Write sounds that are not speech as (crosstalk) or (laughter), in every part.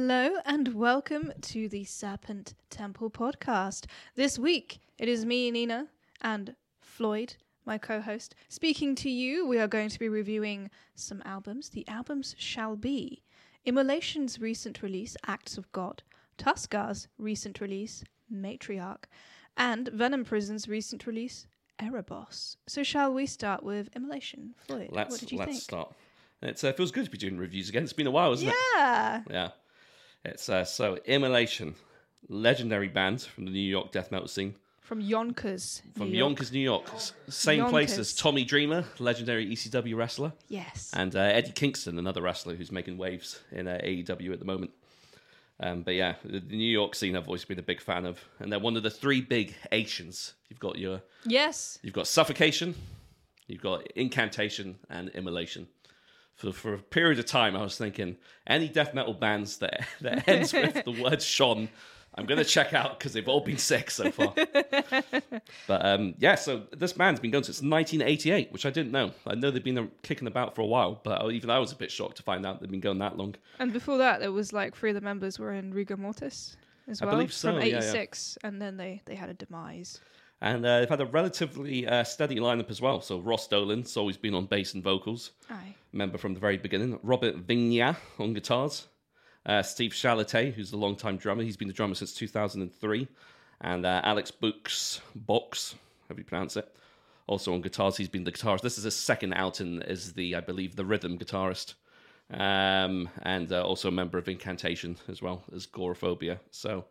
Hello and welcome to the Serpent Temple podcast. This week it is me, Nina, and Floyd, my co host, speaking to you. We are going to be reviewing some albums. The albums shall be Immolation's recent release, Acts of God, Tuskar's recent release, Matriarch, and Venom Prison's recent release, Erebos. So, shall we start with Immolation? Floyd, Let's what did you let's think? start. It's, uh, it feels good to be doing reviews again. It's been a while, isn't Yeah. it? Yeah. Yeah. It's uh, so Immolation, legendary band from the New York death metal scene, From Yonkers. from New. Yonkers, New York. S- Same place Yonkers. as Tommy Dreamer, legendary ECW wrestler, Yes. and uh, Eddie Kingston, another wrestler who's making waves in uh, AEW at the moment. Um, but yeah, the, the New York scene I've always been a big fan of, and they're one of the three big Asians. You've got your, yes. you've got suffocation, you've got incantation, and immolation. For, for a period of time, I was thinking any death metal bands that (laughs) that ends with the word "Sean," I'm going to check out because they've all been sick so far. (laughs) but um, yeah, so this band's been going since 1988, which I didn't know. I know they've been kicking about for a while, but even I was a bit shocked to find out they've been going that long. And before that, there was like three of the members were in Rigor Mortis as I well believe so, from yeah, yeah. '86, and then they they had a demise. And uh, they've had a relatively uh, steady lineup as well. So Ross Dolan's always been on bass and vocals. Aye. member from the very beginning. Robert Vigna on guitars. Uh, Steve Shalaty, who's the longtime drummer. He's been the drummer since 2003. And uh, Alex Books, Box, however you pronounce it, also on guitars. He's been the guitarist. This is his second outing as the, I believe, the rhythm guitarist. Um, and uh, also a member of Incantation as well as Goreaphobia. So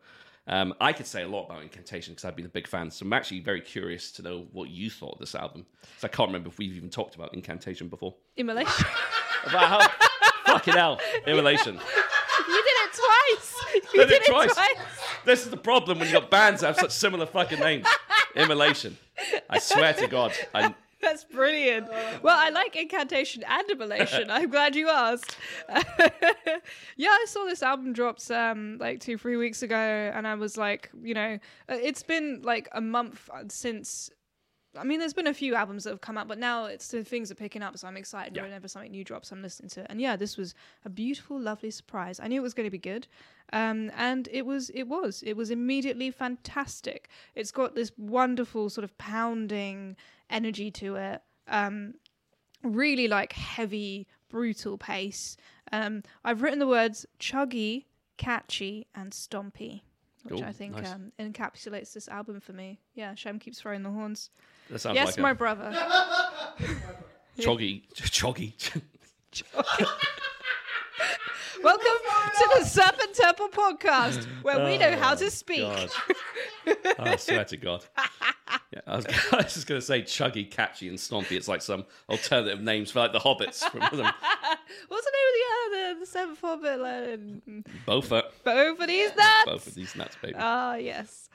um, I could say a lot about Incantation because I've been a big fan. So I'm actually very curious to know what you thought of this album. 'Cause I can't remember if we've even talked about Incantation before. Immolation. (laughs) About how fucking hell, immolation. you did it twice. You Did did, it twice. This is the problem when you got bands that have such similar fucking names. Immolation. I swear to God. I, (laughs) That's brilliant. Well, I like incantation and immolation. (laughs) I'm glad you asked. (laughs) yeah, I saw this album drops um like two, three weeks ago, and I was like, you know, uh, it's been like a month since. I mean, there's been a few albums that have come out, but now it's the things are picking up, so I'm excited Yeah. whenever something new drops. I'm listening to it, and yeah, this was a beautiful, lovely surprise. I knew it was going to be good, um, and it was. It was. It was immediately fantastic. It's got this wonderful sort of pounding energy to it. Um, really like heavy, brutal pace. Um, I've written the words chuggy, catchy, and stompy, which Ooh, I think nice. um, encapsulates this album for me. Yeah, Shem keeps throwing the horns. that sounds yes, like my a brother. (laughs) Chuggy, chuggy. (laughs) Welcome to the Serpent Temple podcast, where we know how to speak. (laughs) Oh, I swear to God. Yeah, I, was, (laughs) I was just going to say chuggy, catchy, and stompy. It's like some alternative names for like the hobbits from them. (laughs) What's the name of the uh, the, seventh hobbit? Like, Both are, both of these nuts. these nuts, baby. Ah, yes.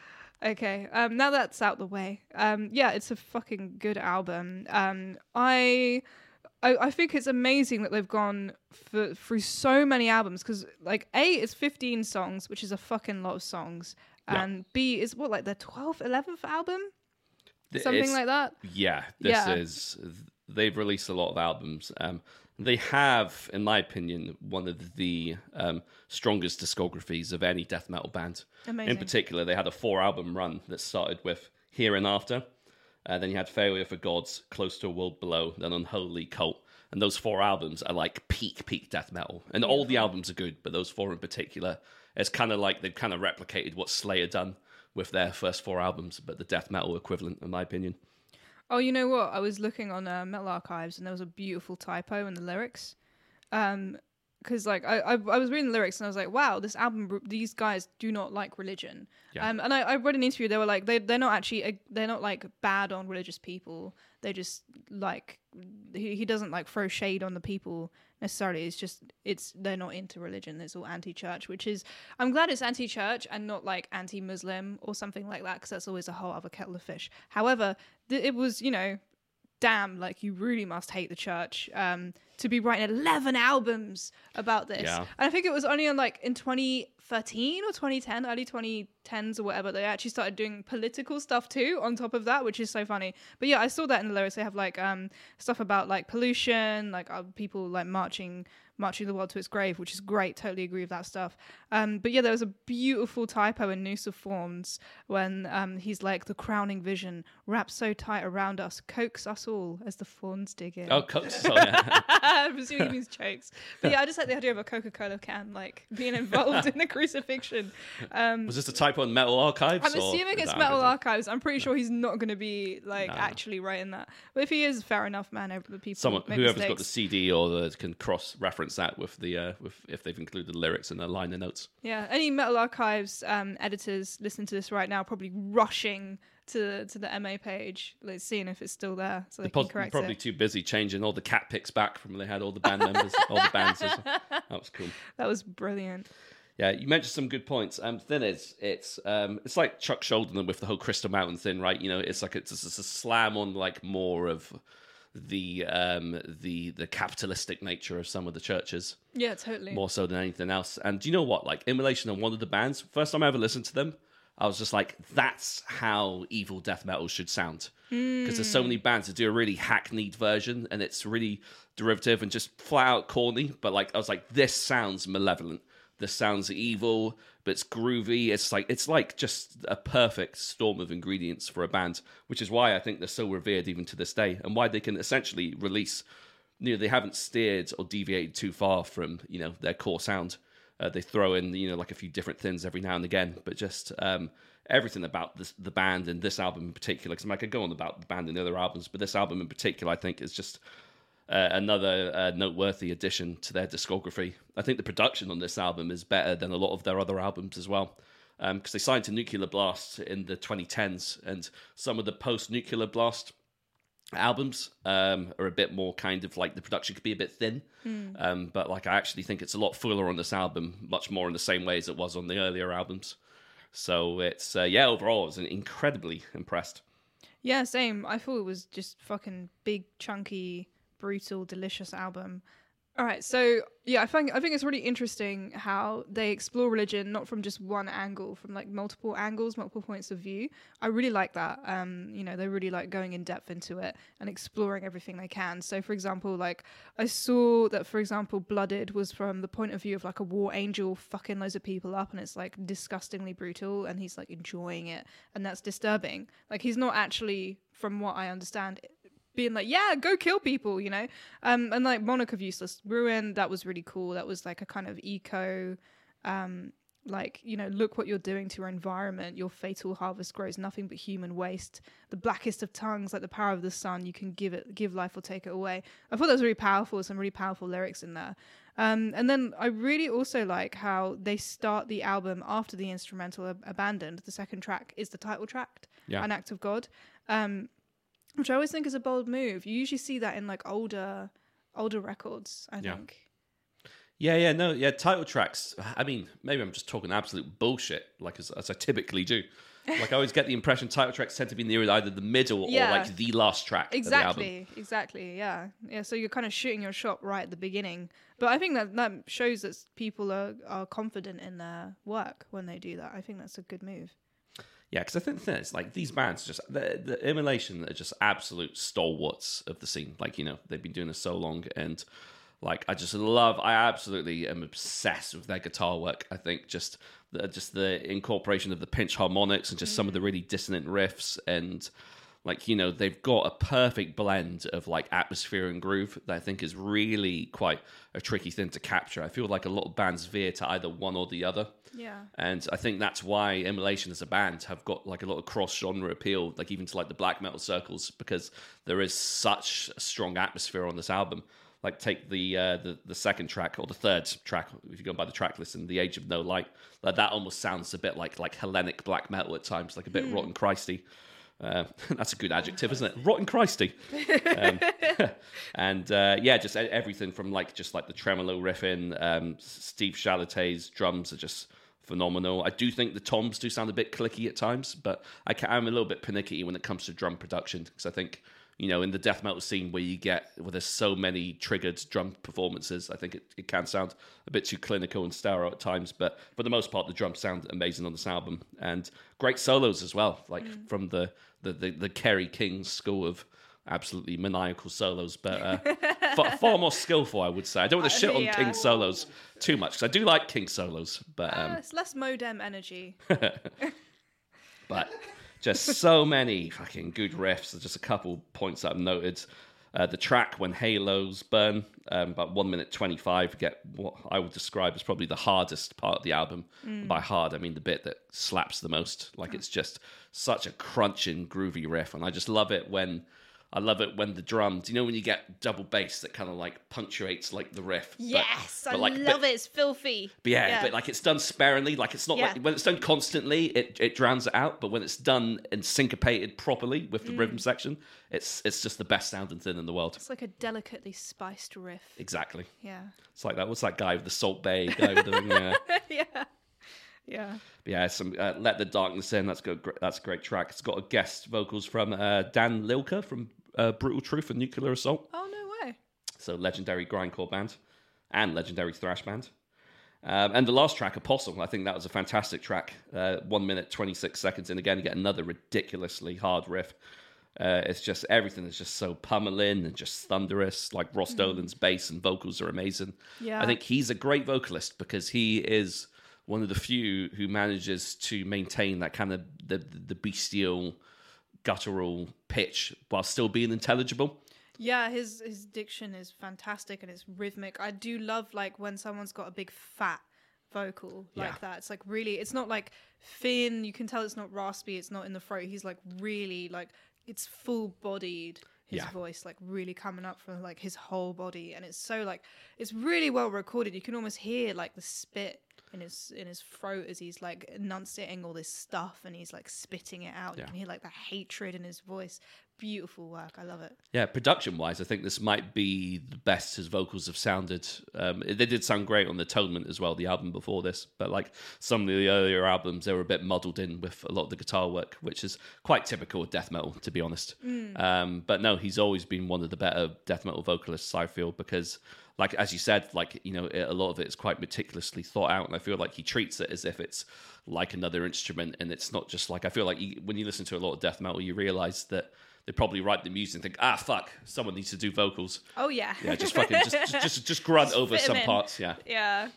Okay. Um, now that's out the way. Um, yeah, it's a fucking good album. Um, I, I, I think it's amazing that they've gone for, through so many albums because, like, A is 15 songs, which is a fucking lot of songs, Yeah. and B is what like their 12th, 11th album, something like that. Yeah, this Yeah. is. They've released a lot of albums. Um, they have, in my opinion, one of the um, strongest discographies of any death metal band. Amazing. In particular, they had a four-album run that started with "Here in After," uh, then you had "Failure for Gods," "Close to a World Below," then "Unholy Cult." And those four albums are like peak, peak death metal. And all the albums are good, but those four in particular, it's kind of like they've kind of replicated what Slayer done with their first four albums, but the death metal equivalent, in my opinion. Oh, you know what? I was looking on uh, Metal Archives and there was a beautiful typo in the lyrics. Um, because like I, I I was reading the lyrics and I was like, wow, this album, these guys do not like religion. Yeah. Um, and I, I read an interview. They were like, they they're not actually they're not like bad on religious people. They just like he, he doesn't like throw shade on the people necessarily. It's just it's they're not into religion. It's all anti-church, which is I'm glad it's anti-church and not like anti-Muslim or something like that because that's always a whole other kettle of fish. However, th- it was you know damn, like you really must hate the church um, to be writing 11 albums about this. Yeah. And I think it was only on like in 2013 or 2010, early 2010s or whatever. They actually started doing political stuff too on top of that, which is so funny. But yeah, I saw that in the lyrics. They have like um stuff about like pollution, like uh, people like marching marching the world to its grave, which is great. Totally agree with that stuff. Um, but yeah, there was a beautiful typo in Noose of Thorns when um, he's like, the crowning vision wrapped so tight around us, coax us all as the fawns dig in. Oh, Coates. Oh, yeah. (laughs) I'm assuming he means chokes. But yeah, I just like the idea of a Coca Cola can like being involved (laughs) in the crucifixion. (laughs) Um, Was this a typo in Metal Archives? I'm assuming it's Metal? Archives. I'm pretty sure he's not going to be like actually writing that. But if he is, fair enough, man. Every people, Someone, whoever's got the. CD or the can cross reference that with the uh, with if they've included the lyrics in the liner notes. Yeah, any Metal Archives um, editors listening to this right now probably rushing to to the MA page, like seeing if it's still there, so they They're can pos- probably it. too busy changing all the cat pics back from when they had all the band members, all the bands. (laughs) That was cool. That was brilliant. Yeah, you mentioned some good points. Um, thing is, it's um, it's like Chuck Schuldiner with the whole Crystal Mountain thing, right? You know, it's like it's, it's a slam on like more of the um, the the capitalistic nature of some of the churches, Yeah, totally. more so than anything else. And do you know what? Like Immolation and one of the bands, first time I ever listened to them, I was just like, that's how evil death metal should sound. Because there's so many bands that do a really hackneyed version, and it's really derivative and just flat out corny. But like, I was like, this sounds malevolent. This sounds evil, but it's groovy. It's like it's like just a perfect storm of ingredients for a band, which is why I think they're so revered even to this day, and why they can essentially release you know they haven't steered or deviated too far from you know their core sound. Uh, they throw in you know like a few different things every now and again, but just um, everything about this, the band and this album in particular. Because I could go on about the band and the other albums, but this album in particular, I think, is just uh, another uh, noteworthy addition to their discography. I think the production on this album is better than a lot of their other albums as well. Because they signed to Nuclear Blast in the 2010s, and some of the post Nuclear Blast albums um, are a bit more kind of like the production could be a bit thin. Um, but like I actually think it's a lot fuller on this album, much more in the same way as it was on the earlier albums. So it's uh, yeah, overall, I was incredibly impressed. Yeah, same. I thought it was just fucking big, chunky, brutal, delicious album. All right, so yeah, I think I think it's really interesting how they explore religion not from just one angle, from like multiple angles, multiple points of view. I really like that. Um, you know, they really like going in depth into it and exploring everything they can. So, for example, like I saw that, for example, Blooded was from the point of view of like a war angel fucking loads of people up, and it's like disgustingly brutal, and he's like enjoying it, and that's disturbing. Like he's not actually, from what I understand, being like, yeah, go kill people, you know? Um, and like Monarch of Useless Ruin, that was really cool. That was like a kind of eco, um, like, you know, look what you're doing to your environment. Your fatal harvest grows nothing but human waste. The blackest of tongues, like the power of the sun, you can give it, give life or take it away. I thought that was really powerful. Some really powerful lyrics in there. Um, and then I really also like how they start the album after the instrumental Ab- abandoned. The second track is the title track, Yeah. An Act of God. Um, which I always think is a bold move. You usually see that in like older older records, I Yeah. think. Yeah, yeah, no, yeah. Title tracks. I mean, maybe I'm just talking absolute bullshit, like as, as I typically do. Like I always get the impression title tracks tend to be near either the middle Yeah. or like the last track. Of the album. Exactly, exactly, yeah. Yeah, so you're kind of shooting your shot right at the beginning. But I think that that shows that people are, are confident in their work when they do that. I think that's a good move. Yeah, because I think the is, like these bands, just the, the Immolation are just absolute stalwarts of the scene. Like you know, they've been doing this so long, and like I just love. I absolutely am obsessed with their guitar work. I think just the just the incorporation of the pinch harmonics and just some of the mm. really dissonant riffs and like you know they've got a perfect blend of like atmosphere and groove that I think is really quite a tricky thing to capture. I feel like a lot of bands veer to either one or the other. Yeah. And I think that's why Immolation as a band have got like a lot of cross genre appeal, like even to like the black metal circles, because there is such a strong atmosphere on this album. Like take the uh, the the second track or the third track, if you go by the track list, in the Age of No Light, like that almost sounds a bit like like Hellenic black metal at times, like a bit rotten Christy. Uh, (laughs) that's a good adjective, isn't it? Rotten Christy. Um, (laughs) and uh, yeah, just everything from like just like the tremolo riffing. Um, Steve Shalaty's drums are just phenomenal. I do think the toms do sound a bit clicky at times, but I I'm a little bit pernickety when it comes to drum production because I think you know, in the death metal scene where you get where there's so many triggered drum performances, I think it, it can sound a bit too clinical and sterile at times. But for the most part, the drums sound amazing on this album and great solos as well, like from the the the, the Kerry King school of absolutely maniacal solos, but uh, (laughs) far, far more skillful, I would say. I don't want to shit on yeah. King solos too much because I do like King solos, but um, Uh, it's less modem energy. (laughs) but just so many fucking good riffs. There's just a couple points that I've noted. Uh, the track when halos burn, um, about one minute twenty five, get what I would describe as probably the hardest part of the album. By hard, I mean the bit that slaps the most. Like it's just such a crunching, groovy riff, and I just love it when. I love it when the drums, Do you know, when you get double bass that kind of like punctuates like the riff. Yes, but I like, but- love it. It's filthy. but yeah, but like it's done sparingly. Like it's not Yeah. like when it's done constantly, it, it drowns it out. But when it's done and syncopated properly with the Mm. rhythm section, it's it's just the best sounding thing in the world. It's like a delicately spiced riff. Exactly. Yeah. It's like that. What's that guy with the Salt Bae (laughs) guy with the yeah. (laughs) yeah. Yeah. Yeah, some uh, let the darkness in. That's good. That's a great track. It's got a guest vocals from uh, Dan Lilker from uh, Brutal Truth and Nuclear Assault. Oh no way. so legendary grindcore band and legendary thrash band. Um, and the last track, Apostle, I think that was a fantastic track. Uh, one minute, 26 seconds. And again, you get another ridiculously hard riff. Uh, it's just everything is just so pummeling and just thunderous. Like Ross Dolan's bass and vocals are amazing. Yeah. I think he's a great vocalist because he is one of the few who manages to maintain that kind of the, the bestial, guttural pitch while still being intelligible. Yeah, his his diction is fantastic and it's rhythmic. I do love like when someone's got a big fat vocal like Yeah. that. It's like really it's not like thin, you can tell it's not raspy, it's not in the throat. He's like really like it's full bodied his Yeah. voice like really coming up from like his whole body and it's so like it's really well recorded. You can almost hear like the spit in his in his throat as he's like enunciating all this stuff and he's like spitting it out. You can hear like the hatred in his voice. Beautiful work. I love it. Yeah, production wise, I think this might be the best his vocals have sounded. Um, they did sound great on the Atonement as well, the album before this, but like some of the earlier albums, they were a bit muddled in with a lot of the guitar work, which is quite typical of death metal, to be honest. Um, but no, he's always been one of the better death metal vocalists, I feel, because like as you said, like you know, a lot of it is quite meticulously thought out, and I feel like he treats it as if it's like another instrument, and it's not just like I feel like you, when you listen to a lot of death metal, you realize that they probably write the music and think, ah, fuck, someone needs to do vocals. Oh yeah. Yeah, just fucking just just just, just grunt over some parts. Yeah, yeah.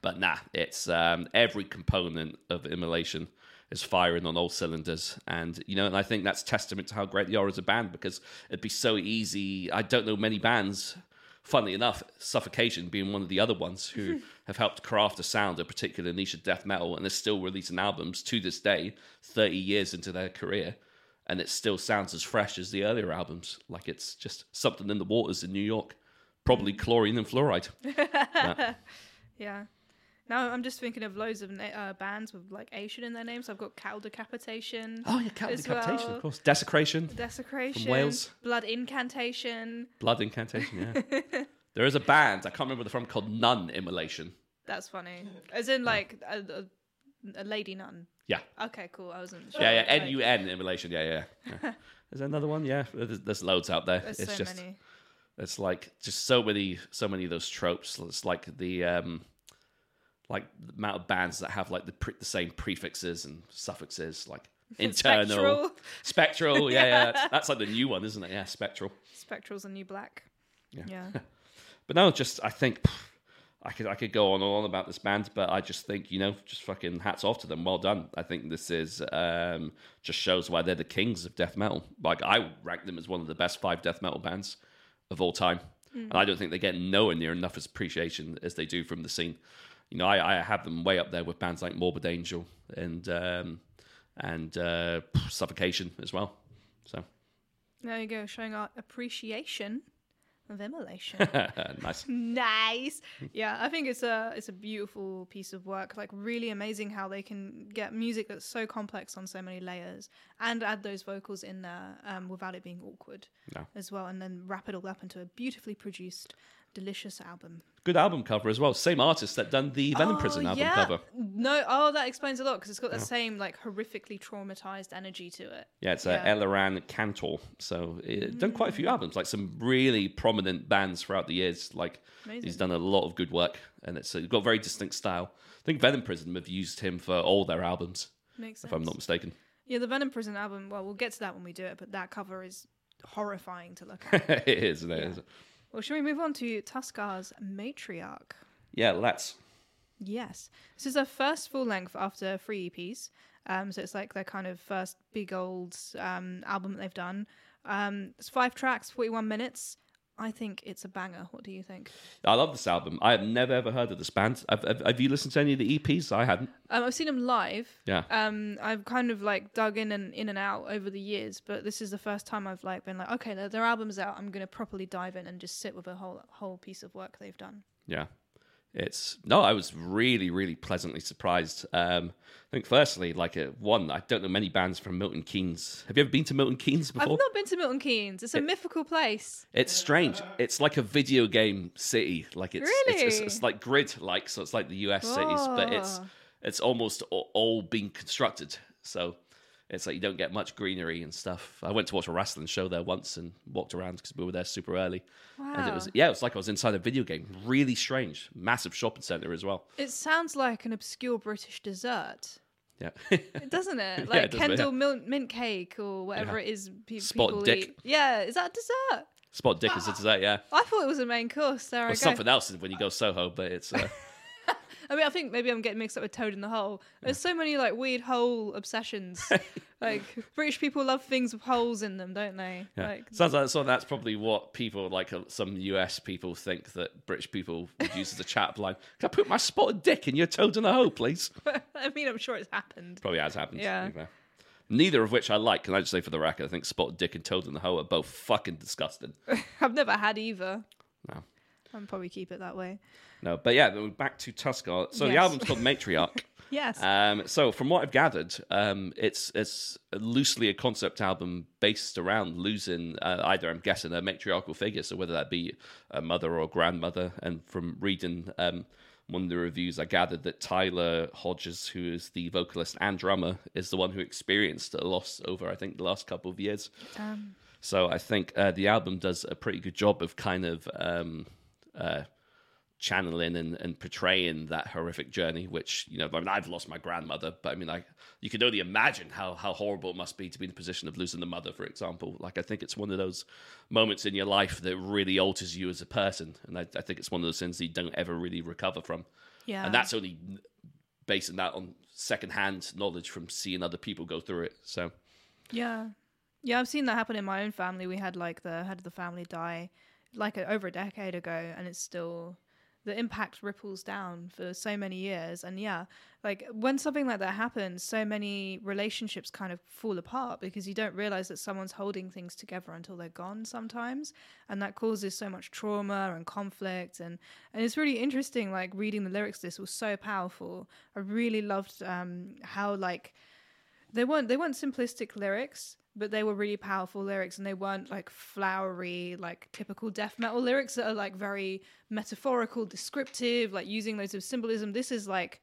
but nah, it's um, every component of Immolation is firing on all cylinders, and you know, and I think that's testament to how great they are as a band because it'd be so easy. I don't know many bands. Funnily enough, Suffocation being one of the other ones who (laughs) have helped craft a sound, a particular niche of death metal, and they're still releasing albums to this day, 30 years into their career, and it still sounds as fresh as the earlier albums. Like it's just something in the waters in New York, probably chlorine and fluoride. (laughs) Yeah. Now I'm just thinking of loads of na- uh, bands with like Asian in their names. I've got Cow Decapitation, Oh yeah, cat As decapitation, well. of course. Desecration, Desecration, From Wales. Blood Incantation. blood incantation. Yeah, (laughs) there is a band I can't remember the from called Nun Immolation. That's funny. As in like a, a, a lady nun. Yeah, Okay, cool. I wasn't sure. yeah, yeah. Like, N U N Immolation. Yeah, yeah. yeah. (laughs) Is there another one? Yeah, there's, there's loads out there. There's it's so just many. it's like just so many so many of those tropes. It's like the um like the amount of bands that have like the pre- the same prefixes and suffixes like (laughs) internal Spectral. spectral yeah yeah (laughs) that's, that's like the new one isn't it yeah spectral Spectral's a new black. Yeah. Yeah. But no, just I think pff, I could I could go on and on about this band, but I just think you know just fucking hats off to them. Well done. I think this is um, just shows why they're the kings of death metal. Like I rank them as one of the best five death metal bands of all time, and I don't think they get nowhere near enough as appreciation as they do from the scene. You know, I, I have them way up there with bands like Morbid Angel and um, and uh, Suffocation as well. So there you go, showing our appreciation of immolation. (laughs) nice. nice. Yeah, I think it's a it's a beautiful piece of work. Like really amazing how they can get music that's so complex on so many layers and add those vocals in there um, without it being awkward as well, and then wrap it all up into a beautifully produced delicious album. Good album cover as well. Same artist that done the Venom Prison Oh, album yeah. cover. No, oh, that explains a lot because it's got that same like horrifically traumatized energy to it. Yeah, it's uh, Yeah. Eliran Kantor. So it done quite a few albums, like some really prominent bands throughout the years. Like Amazing. he's done a lot of good work, and it's uh, got a very distinct style. I think Venom Prison have used him for all their albums, Makes sense. if I'm not mistaken. Yeah, the Venom Prison album. Well, we'll get to that when we do it, but that cover is horrifying to look (laughs) at. it is, it is. Well, should we move on to Tuskar's Matriarch? Yeah, let's. Yes, this is their first full length after three EPs. Um, so it's like their kind of first big old um, album that they've done. Um, it's five tracks, forty-one minutes. I think it's a banger. What do you think? I love this album. I have never ever heard of this band. Have, have, have you listened to any of the EPs? I hadn't. Um, I've seen them live. Yeah. Um, I've kind of like dug in and in and out over the years, but this is the first time I've like been like, okay, their, their album's out. I'm gonna properly dive in and just sit with a whole whole piece of work they've done. Yeah. It's no, I was really, really pleasantly surprised. Um, I think, firstly, like uh, one, I don't know many bands from Milton Keynes. Have you ever been to Milton Keynes before? I've not been to Milton Keynes. It's a mythical place. It's strange. It's like a video game city. Like it's it's, it's, Really? it's like grid like, so it's like the US cities, but it's Oh. it's almost a- all being constructed. So it's like you don't get much greenery and stuff. I went to watch a wrestling show there once and walked around because we were there super early. And it was Wow. yeah, it was like I was inside a video game. Really strange. Massive shopping center as well. It sounds like an obscure British dessert. Yeah. Doesn't it? (laughs) Yeah, Like it does, but Kendal mint, mint cake or whatever Yeah. it is pe- Spot people dick. eat. Yeah, is that dessert? Spot Dick is a dessert, yeah. I thought it was a main course. There I go. something else when you go Soho, but it's uh, (laughs) I mean, I think maybe I'm getting mixed up with Toad in the Hole. There's so many like weird hole obsessions. (laughs) like British people love things with holes in them, don't they? yeah. Like, sounds like so. That's probably what people like. Uh, some US people think that British people would use as a chat line. Can I put my spotted dick in your toad in the hole, please? (laughs) I mean, I'm sure it's happened. Probably has happened. Yeah. Neither of which I like. Can I just say for the record, I think spotted dick and toad in the hole are both fucking disgusting. (laughs) I've never had either. No. I'll probably keep it that way. No, but yeah, back to Tuskar. So the album's called Matriarch. (laughs) Yes. Um, so from what I've gathered, um, it's it's loosely a concept album based around losing uh, either I'm guessing a matriarchal figure, so whether that be a mother or a grandmother. And from reading um, one of the reviews, I gathered that Tyler Hodges, who is the vocalist and drummer, is the one who experienced a loss over I think the last couple of years. Um, So I think uh, the album does a pretty good job of kind of um, uh, channeling and, and portraying that horrific journey. Which you know, I mean, I've lost my grandmother, but I mean, like you can only imagine how how horrible it must be to be in the position of losing the mother, for example. Like I think it's one of those moments in your life that really alters you as a person, and I, I think it's one of those things that you don't ever really recover from. yeah. And that's only basing that on secondhand knowledge from seeing other people go through it. So. Yeah, yeah, I've seen that happen in my own family. We had like the head of the family die like a, over a decade ago, and it's still the impact ripples down for so many years. And yeah, like when something like that happens, so many relationships kind of fall apart because you don't realize that someone's holding things together until they're gone sometimes, and that causes so much trauma and conflict. And and it's really interesting. Like reading the lyrics, this was so powerful. I really loved um, how like they weren't they weren't simplistic lyrics but they were really powerful lyrics and they weren't like flowery like typical death metal lyrics that are like very metaphorical descriptive like using loads of symbolism. This is like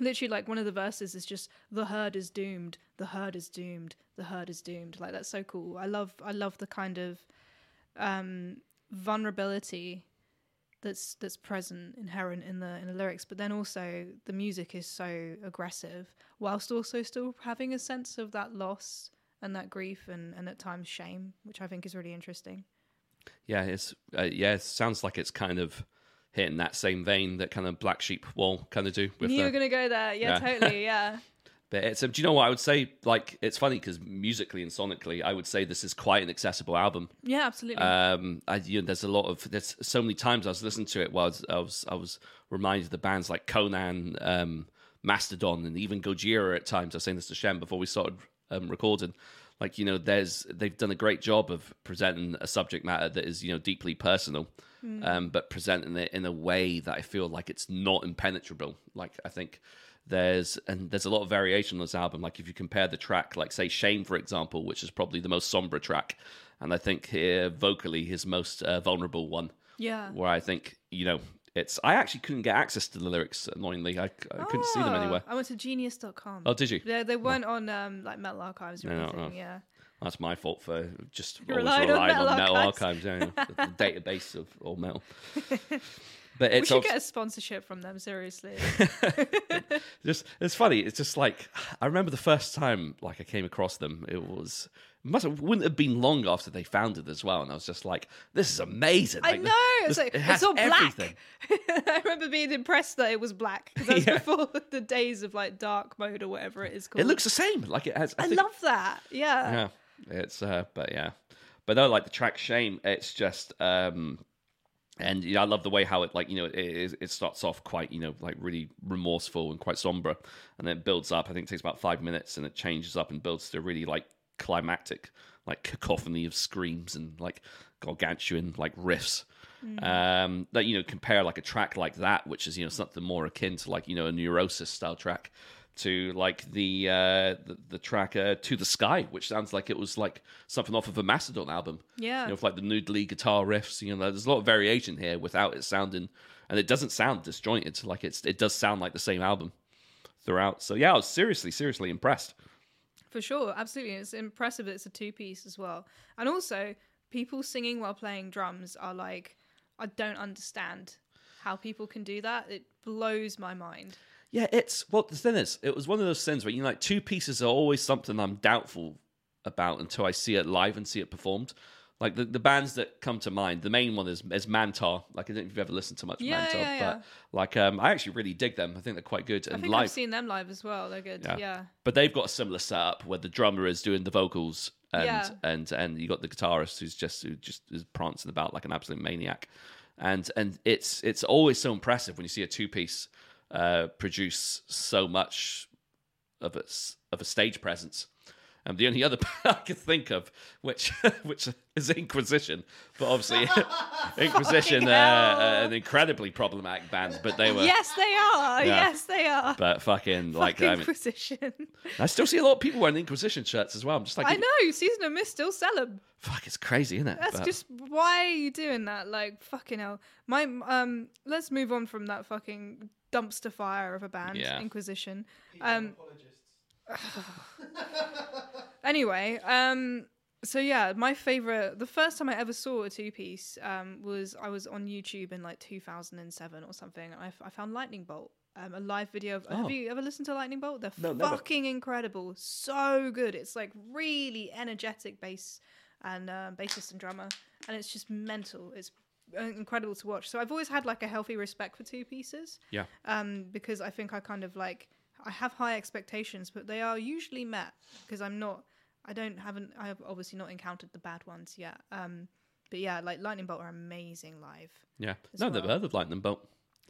literally like one of the verses is just the herd is doomed the herd is doomed the herd is doomed. Like that's so cool. I love i love the kind of um vulnerability that's that's present inherent in the in the lyrics but then also the music is so aggressive whilst also still having a sense of that loss and that grief and and at times shame which i think is really interesting Yeah, it's uh, yeah. It sounds like it's kind of hitting that same vein that kind of Black Sheep Wall kind of do. With you were gonna go there yeah, Yeah. totally (laughs) yeah but it's, um, do you know what I would say? Like, it's funny because musically and sonically, I would say this is quite an accessible album. yeah absolutely Um, I, you know, there's a lot of there's so many times I was listening to it while I was I was, I was reminded of the bands like Conan, um, Mastodon, and even Gojira at times. I was saying this to Shem before we started um, recording. Like you know, there's they've done a great job of presenting a subject matter that is you know deeply personal, um, but presenting it in a way that I feel like it's not impenetrable. Like I think there's and there's a lot of variation on this album. Like if you compare the track, like say "Shame" for example, which is probably the most somber track, and I think here vocally his most uh, vulnerable one. Yeah. where I think you know it's. I actually couldn't get access to the lyrics. Annoyingly, I, I couldn't see them Ah, anywhere. I went to genius.com. Oh, did you? They, they weren't on um, like Metal Archives or No, no, anything. no. Yeah. That's my fault for just You always relied on relied on Metal Metal, Archives. Archives, yeah, (laughs) the database of all metal. (laughs) But We should get a sponsorship from them, seriously. (laughs) just it's funny. It's just like I remember the first time like I came across them. It was must have wouldn't have been long after they founded as well, and I was just like, "This is amazing!" I Like, know. It's this- like it has it's all everything. black. (laughs) I remember being impressed that it was black because that's (laughs) Yeah. before the days of like dark mode or whatever it is called. It looks the same. Like it has. I, I think, love that. Yeah. Yeah, it's uh, but yeah, but no, like the track "Shame." It's just um, and you know, I love the way how it like you know it, it, starts off quite you know like really remorseful and quite somber, and then it builds up. I think it takes about five minutes, and it changes up and builds to a really like climactic like cacophony of screams and like gargantuan like riffs. Um, that you know compare like a track like that, which is you know something more akin to like you know a Neurosis style track, to like the uh, the, the track uh, "To the Sky," which sounds like it was like something off of a Mastodon album. Yeah. You know, with like the noodly guitar riffs. You know, there's a lot of variation here without it sounding, and it doesn't sound disjointed. Like it's it does sound like the same album throughout. So yeah, I was seriously seriously impressed. For sure, absolutely. It's impressive that it's a two piece as well. And also, people singing while playing drums are like, I don't understand how people can do that. It blows my mind. Yeah, it's well. The thing is, it was one of those things where you know, like two pieces are always something I'm doubtful about until I see it live and see it performed. Like the, the bands that come to mind, the main one is is Mantar. Like I don't know if you've ever listened to much Yeah, Mantar, yeah, yeah. but like um, I actually really dig them. I think they're quite good I and think live. I've seen them live as well. They're good. Yeah. Yeah. But they've got a similar setup where the drummer is doing the vocals and and and you got the guitarist who's just who just is prancing about like an absolute maniac. And and it's it's always so impressive when you see a two piece uh, produce so much of its of a stage presence. Um, the only other (laughs) I can think of, which (laughs) which is Inquisition, but obviously (laughs) Inquisition, uh, hell. an incredibly problematic band, but they were, Yes, they are. Yeah. Yes, they are. but fucking like Fucking I mean, Inquisition. I still see a lot of people wearing Inquisition shirts as well. I'm just like, I know. Season of Mist still sell them. fuck, it's crazy, isn't it? That's But- just why are you doing that? Like fucking hell. My um. Let's move on from that fucking dumpster fire of a band, Yeah. Inquisition. Um. (sighs) anyway, um. So yeah, my favorite. The first time I ever saw a two piece um was I was on YouTube in like 2007 or something, and I, f- I found Lightning Bolt. Um, a live video of. Oh. Have you ever listened to Lightning Bolt? They're No, never. fucking incredible. So good. It's like really energetic bass and um, bassist and drummer, and it's just mental. It's uh, incredible to watch. So I've always had like a healthy respect for two pieces. Yeah. Um, because I think I kind of like I have high expectations, but they are usually met because I'm not. I don't haven't. I have obviously not encountered the bad ones yet. Um, but yeah, like Lightning Bolt are amazing live. yeah. No, well. heard of Lightning Bolt.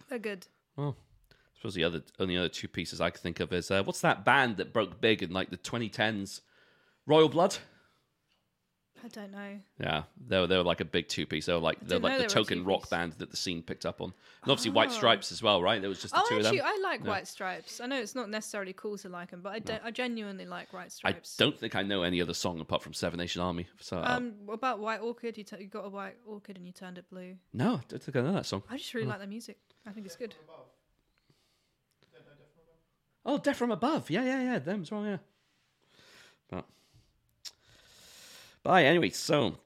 They're good. Oh, I suppose the other only other two pieces I can think of is uh, what's that band that broke big in like the 2010s? Royal Blood. I don't know. Yeah, they were they were like a big two piece. They were like they're like the token rock band that the scene picked up on, and obviously White Oh. Stripes as well, right? There was just the Oh, two actually, of them. I like Yeah. White Stripes. I know it's not necessarily cool to like them, but I, don't, I genuinely like White Stripes. I Stripes. don't think I know any other song apart from Seven Nation Army. So uh, Um, about White Orchid, you, t- you got a white orchid and you turned it blue. no, I don't think I know that song. I just really like the music. I think it's good. Oh, Death from Above. Yeah, yeah, yeah. Them as well, yeah. But, but anyway, so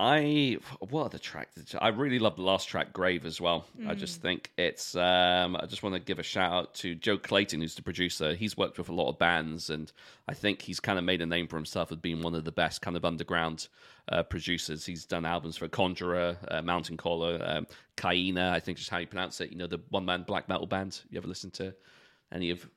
I what other track? did- I really love the last track, Grave, as well. I just think it's. Um, I just want to give a shout out to Joe Clayton, who's the producer. He's worked with a lot of bands, and I think he's kind of made a name for himself as being one of the best kind of underground uh, producers. He's done albums for Conjurer, uh, Mountain Caller, um, Caïna. I think is how you pronounce it. You know, the one man black metal band. You ever listen to any of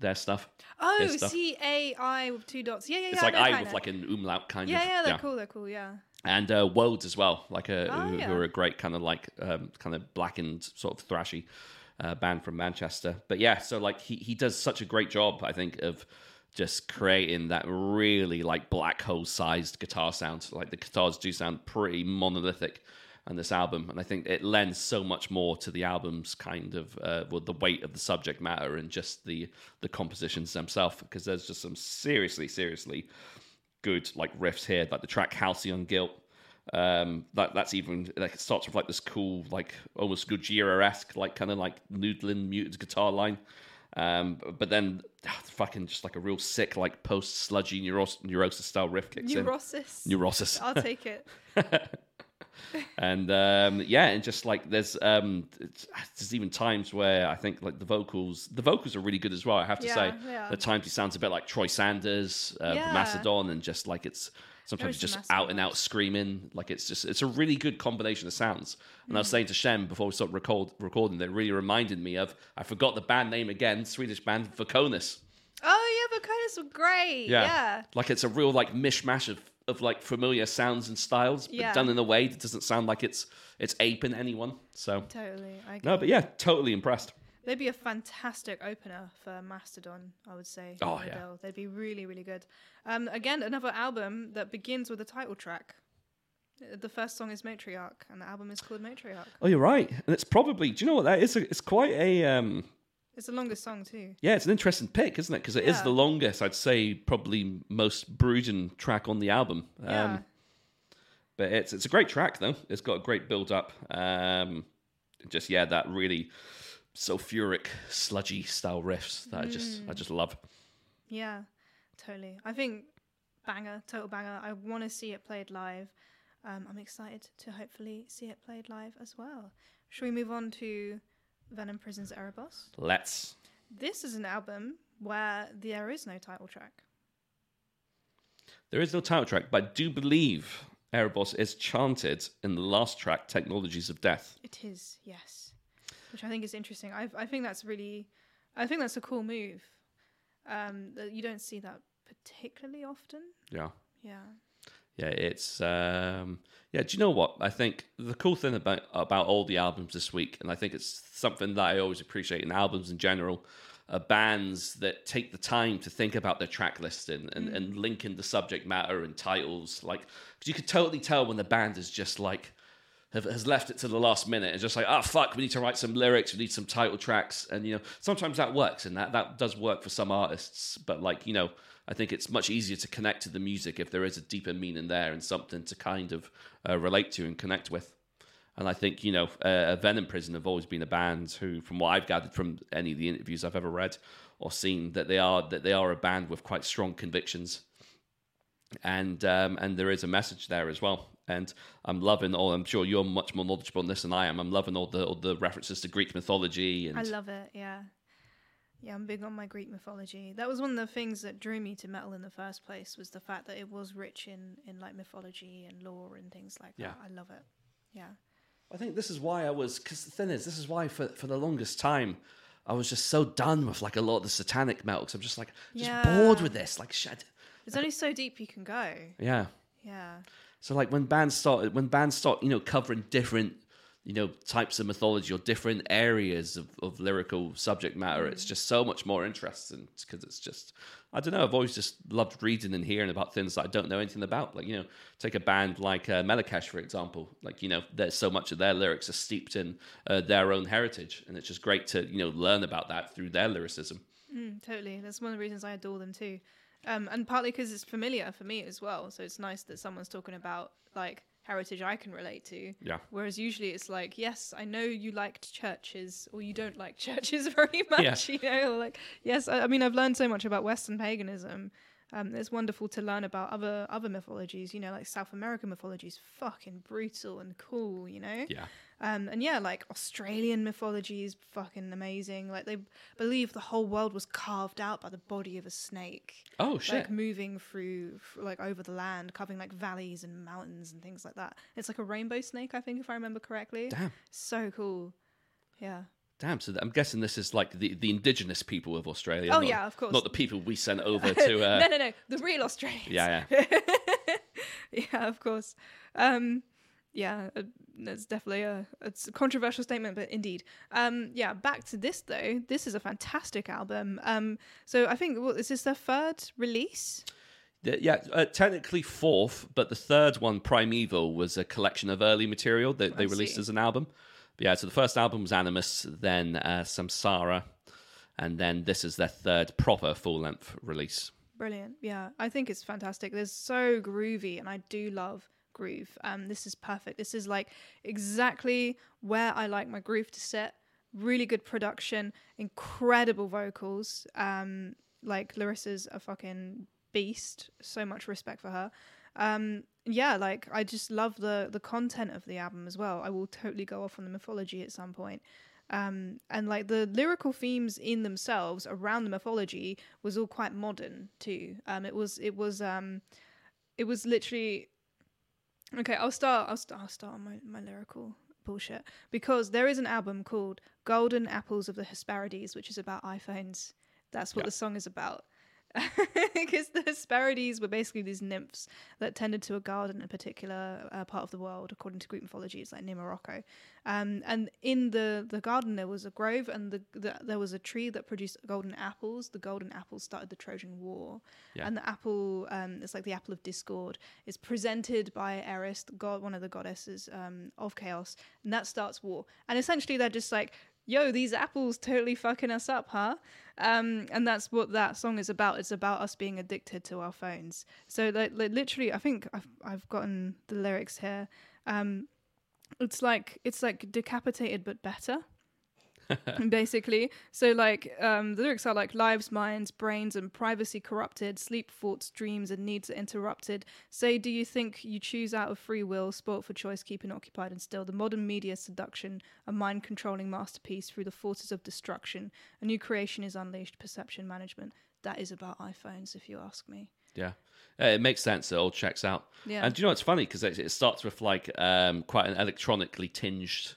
their stuff? Oh, C A I with two dots. Yeah, yeah, yeah. It's like know I with like an umlaut kind Yeah, of. yeah, they're cool. They're cool. Yeah. And uh, Wodes as well, like a, Oh, who, yeah. who are a great kind of like um, kind of blackened sort of thrashy uh, band from Manchester. But yeah, so like he he does such a great job, I think, of just creating that really like black hole sized guitar sound. Like the guitars do sound pretty monolithic on this album, and I think it lends so much more to the album's kind of uh, well, the weight of the subject matter and just the the compositions themselves. Because there's just some seriously, seriously good like riffs here, like the track Halcyon Guilt. Um, that that's even like it starts with like this cool, like almost Gojira esque, like kind of like noodling muted guitar line. Um, but then ah, fucking just like a real sick, like post sludgy neuros- neurosis style riff kicks in. Neurosis. Neurosis. I'll take it. (laughs) and um, yeah, and just like there's um, it's, there's even times where I think like the vocals, the vocals are really good as well. I have to Yeah, say, yeah. at times he sounds a bit like Troy Sanders, uh, Yeah. Mastodon, and just like it's sometimes just out and out screaming. Like it's just it's a really good combination of sounds. And Mm. I was saying to Shem before we started record, recording, that really reminded me of I forgot the band name again, Swedish band Vokonis. Oh yeah, Vokonis were great. Yeah. Yeah. Like it's a real like mishmash of, of like familiar sounds and styles, but Yeah. done in a way that doesn't sound like it's it's aping anyone. So Totally. I no, but yeah, totally impressed. They'd be a fantastic opener for Mastodon, I would say. Oh, for yeah. They'd be really, really good. Um, again, another album that begins with a title track. Uh, The first song is Matriarch, and the album is called Matriarch. Oh, you're right, and it's probably. Do you know what that is? It's quite a um. It's the longest song too. Yeah, it's an interesting pick, isn't it? Because it is Yeah. the longest, I'd say, probably most brooding track on the album. Um, Yeah. But it's it's a great track though. It's got a great build up. Um, just yeah, that really sulfuric, sludgy style riffs that I just Mm. I just love. Yeah, totally. I think banger, total banger. I want to see it played live. Um, I'm excited to hopefully see it played live as well. Shall we move on to Venom Prison's Erebos? Let's. This is an album where there is no title track. There is no title track, but I do believe Erebos is chanted in the last track, Technologies of Death. It is, yes. Which I think is interesting. I, I think that's really, I think that's a cool move. Um, that you don't see that particularly often. Yeah. Yeah. Yeah, it's um yeah, do you know what? I think the cool thing about about all the albums this week, and I think it's something that I always appreciate in albums in general, are bands that take the time to think about their track listing and, and link in the subject matter and titles. Like, because you could totally tell when the band is just like have, has left it to the last minute and just like, oh fuck, we need to write some lyrics, we need some title tracks, and you know, sometimes that works and that that does work for some artists, but like you know, I think it's much easier to connect to the music if there is a deeper meaning there and something to kind of uh, relate to and connect with. And I think you know, uh, Venom Prison have always been a band who, from what I've gathered from any of the interviews I've ever read or seen, that they are that they are a band with quite strong convictions and um, and there is a message there as well. And I'm loving all. I'm sure you're much more knowledgeable on this than I am. I'm loving all the all the references to Greek mythology and I love it. Yeah. Yeah, I'm big on my Greek mythology. That was one of the things that drew me to metal in the first place was the fact that it was rich in in like mythology and lore and things like Yeah. that. I love it. Yeah. I think this is why I was. Because the thing is, this is why for for the longest time. I was just so done with like a lot of the satanic metal 'cause I'm just like just Yeah. bored with this. Like shit. There's only so deep you can go. Yeah. Yeah. So like when bands start when bands start, you know, covering different, you know, types of mythology or different areas of, of lyrical subject matter, it's just so much more interesting because it's just I don't know, I've always just loved reading and hearing about things that I don't know anything about. Like, you know, take a band like uh, for example. Like, you know, there's so much of their lyrics are steeped in uh, their own heritage. And it's just great to, you know, learn about that through their lyricism. Mm, totally. That's one of the reasons I adore them too. Um, and partly because it's familiar for me as well. So it's nice that someone's talking about like heritage I can relate to. Yeah. Whereas usually it's like, yes, I know you liked churches or you don't like (laughs) churches very much. yeah. You know, like yes, I, I mean I've learned so much about Western paganism. Um, it's wonderful to learn about other other mythologies. You know, like South American mythology is fucking brutal and cool. You know. Yeah. Um, and yeah, like Australian mythology is fucking amazing. Like they believe the whole world was carved out by the body of a snake, Oh, shit. like moving through, like over the land, covering like valleys and mountains and things like that. It's like a rainbow snake, I think, if I remember correctly. Damn. So cool. Yeah. Damn. So I'm guessing this is like the, the indigenous people of Australia. Oh, not- yeah, of course. Not the people we sent (laughs) over to. Uh, no, no, no. The real Australians. Yeah, yeah. (laughs) yeah, of course. Um, yeah, uh, that's definitely a it's a controversial statement, but indeed. Um, yeah, back to this though. This is a fantastic album. Um, so I think what is this their third release? Yeah, uh, technically fourth, but the third one, Primeval, was a collection of early material that they released as an album. But yeah, so the first album was Animus, then uh, Samsara, and then this is their third proper full length release. Brilliant. Yeah, I think it's fantastic. They're so groovy, and I do love groove. Um, this is perfect. This is like exactly where I like my groove to sit. Really good production, incredible vocals. Um, like Larissa's a fucking beast. So much respect for her. Um, yeah, like I just love the the content of the album as well. I will totally go off on the mythology at some point. Um, and like the lyrical themes in themselves around the mythology was all quite modern too. Um, it was it was um, it was literally okay. I'll start. I'll start. I'll start on my my lyrical bullshit because there is an album called Golden Apples of the Hesperides, which is about iPhones. That's what Yeah. the song is about. (laughs) Because the Hesperides were basically these nymphs that tended to a garden in a particular uh, part of the world, according to Greek mythology. It's like near Morocco. Um, and in the, the garden, there was a grove, and the, the, there was a tree that produced golden apples. The golden apples started the Trojan War. Yeah. And the apple, um, it's like the apple of discord, is presented by Eris, the god, one of the goddesses um, of chaos, and that starts war. And essentially, they're just like, yo, these apples totally fucking us up, huh? Um, and that's what that song is about. It's about us being addicted to our phones. So, like, like literally, I think I've I've gotten the lyrics here. Um, it's like it's like decapitated but better (laughs) basically so like um the lyrics are like lives minds brains and privacy corrupted sleep thoughts dreams and needs are interrupted say do you think you choose out of free will sport for choice keeping occupied and still the modern media seduction a mind controlling masterpiece through the forces of destruction a new creation is unleashed perception management that is about iphones if you ask me Yeah, uh, it makes sense. It all checks out. Yeah. And do you know what's funny? Because it, it starts with like um, quite an electronically tinged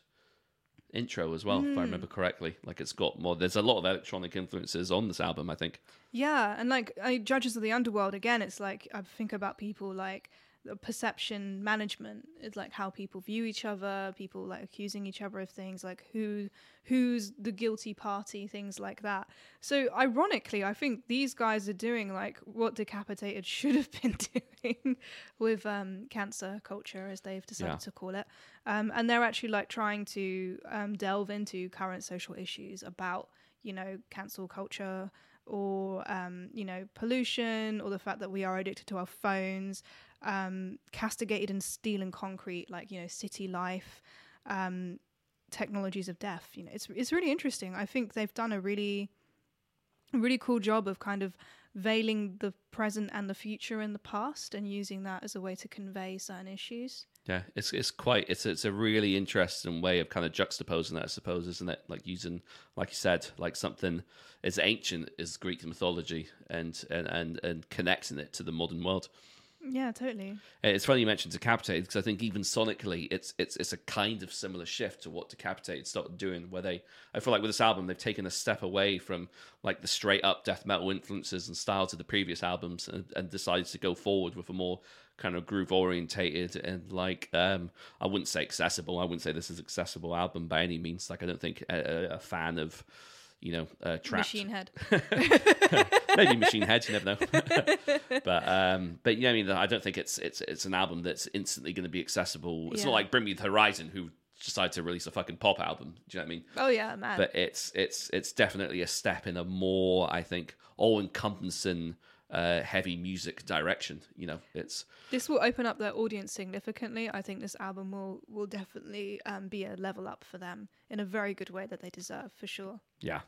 intro as well, if I Hmm. remember correctly. Like it's got more. There's a lot of electronic influences on this album. I think. Yeah, and like I, Judges of the Underworld again, it's like I think about people like perception management. It's like how people view each other, people like accusing each other of things, like who who's the guilty party, things like that. So ironically, I think these guys are doing like what Decapitated (laughs) should have been doing with um, cancer culture, as they've decided Yeah. to call it, um, and they're actually like trying to um, delve into current social issues about you know cancel culture or um, you know pollution or the fact that we are addicted to our phones um, castigated in steel and concrete like you know city life um, technologies of death you know it's it's really interesting i think they've done a really really cool job of kind of veiling the present and the future in the past and using that as a way to convey certain issues Yeah, it's it's quite it's it's a really interesting way of kind of juxtaposing that, I suppose, isn't it? Like using, like you said, like something as ancient as Greek mythology and and and, and connecting it to the modern world. Yeah totally It's funny you mentioned Decapitated because I think even sonically, it's it's it's a kind of similar shift to what Decapitated started doing. Where they, I feel like with this album, they've taken a step away from like the straight up death metal influences and styles of the previous albums, and, and decided to go forward with a more kind of groove orientated and like um I wouldn't say accessible. I wouldn't say this is accessible album by any means. Like I don't think a, a fan of you know uh, trapped machine head (laughs) maybe Machine Head, you never know. (laughs) but um, but yeah, I mean, I don't think it's it's it's an album that's instantly going to be accessible. It's Yeah. not like Bring Me the Horizon, who decided to release a fucking pop album. Do you know what I mean? oh yeah man But it's it's it's definitely a step in a more, I think, all encompassing. Uh, heavy music direction, you know. It's this will open up their audience significantly. I think this album will will definitely um, be a level up for them in a very good way that they deserve for sure. Yeah,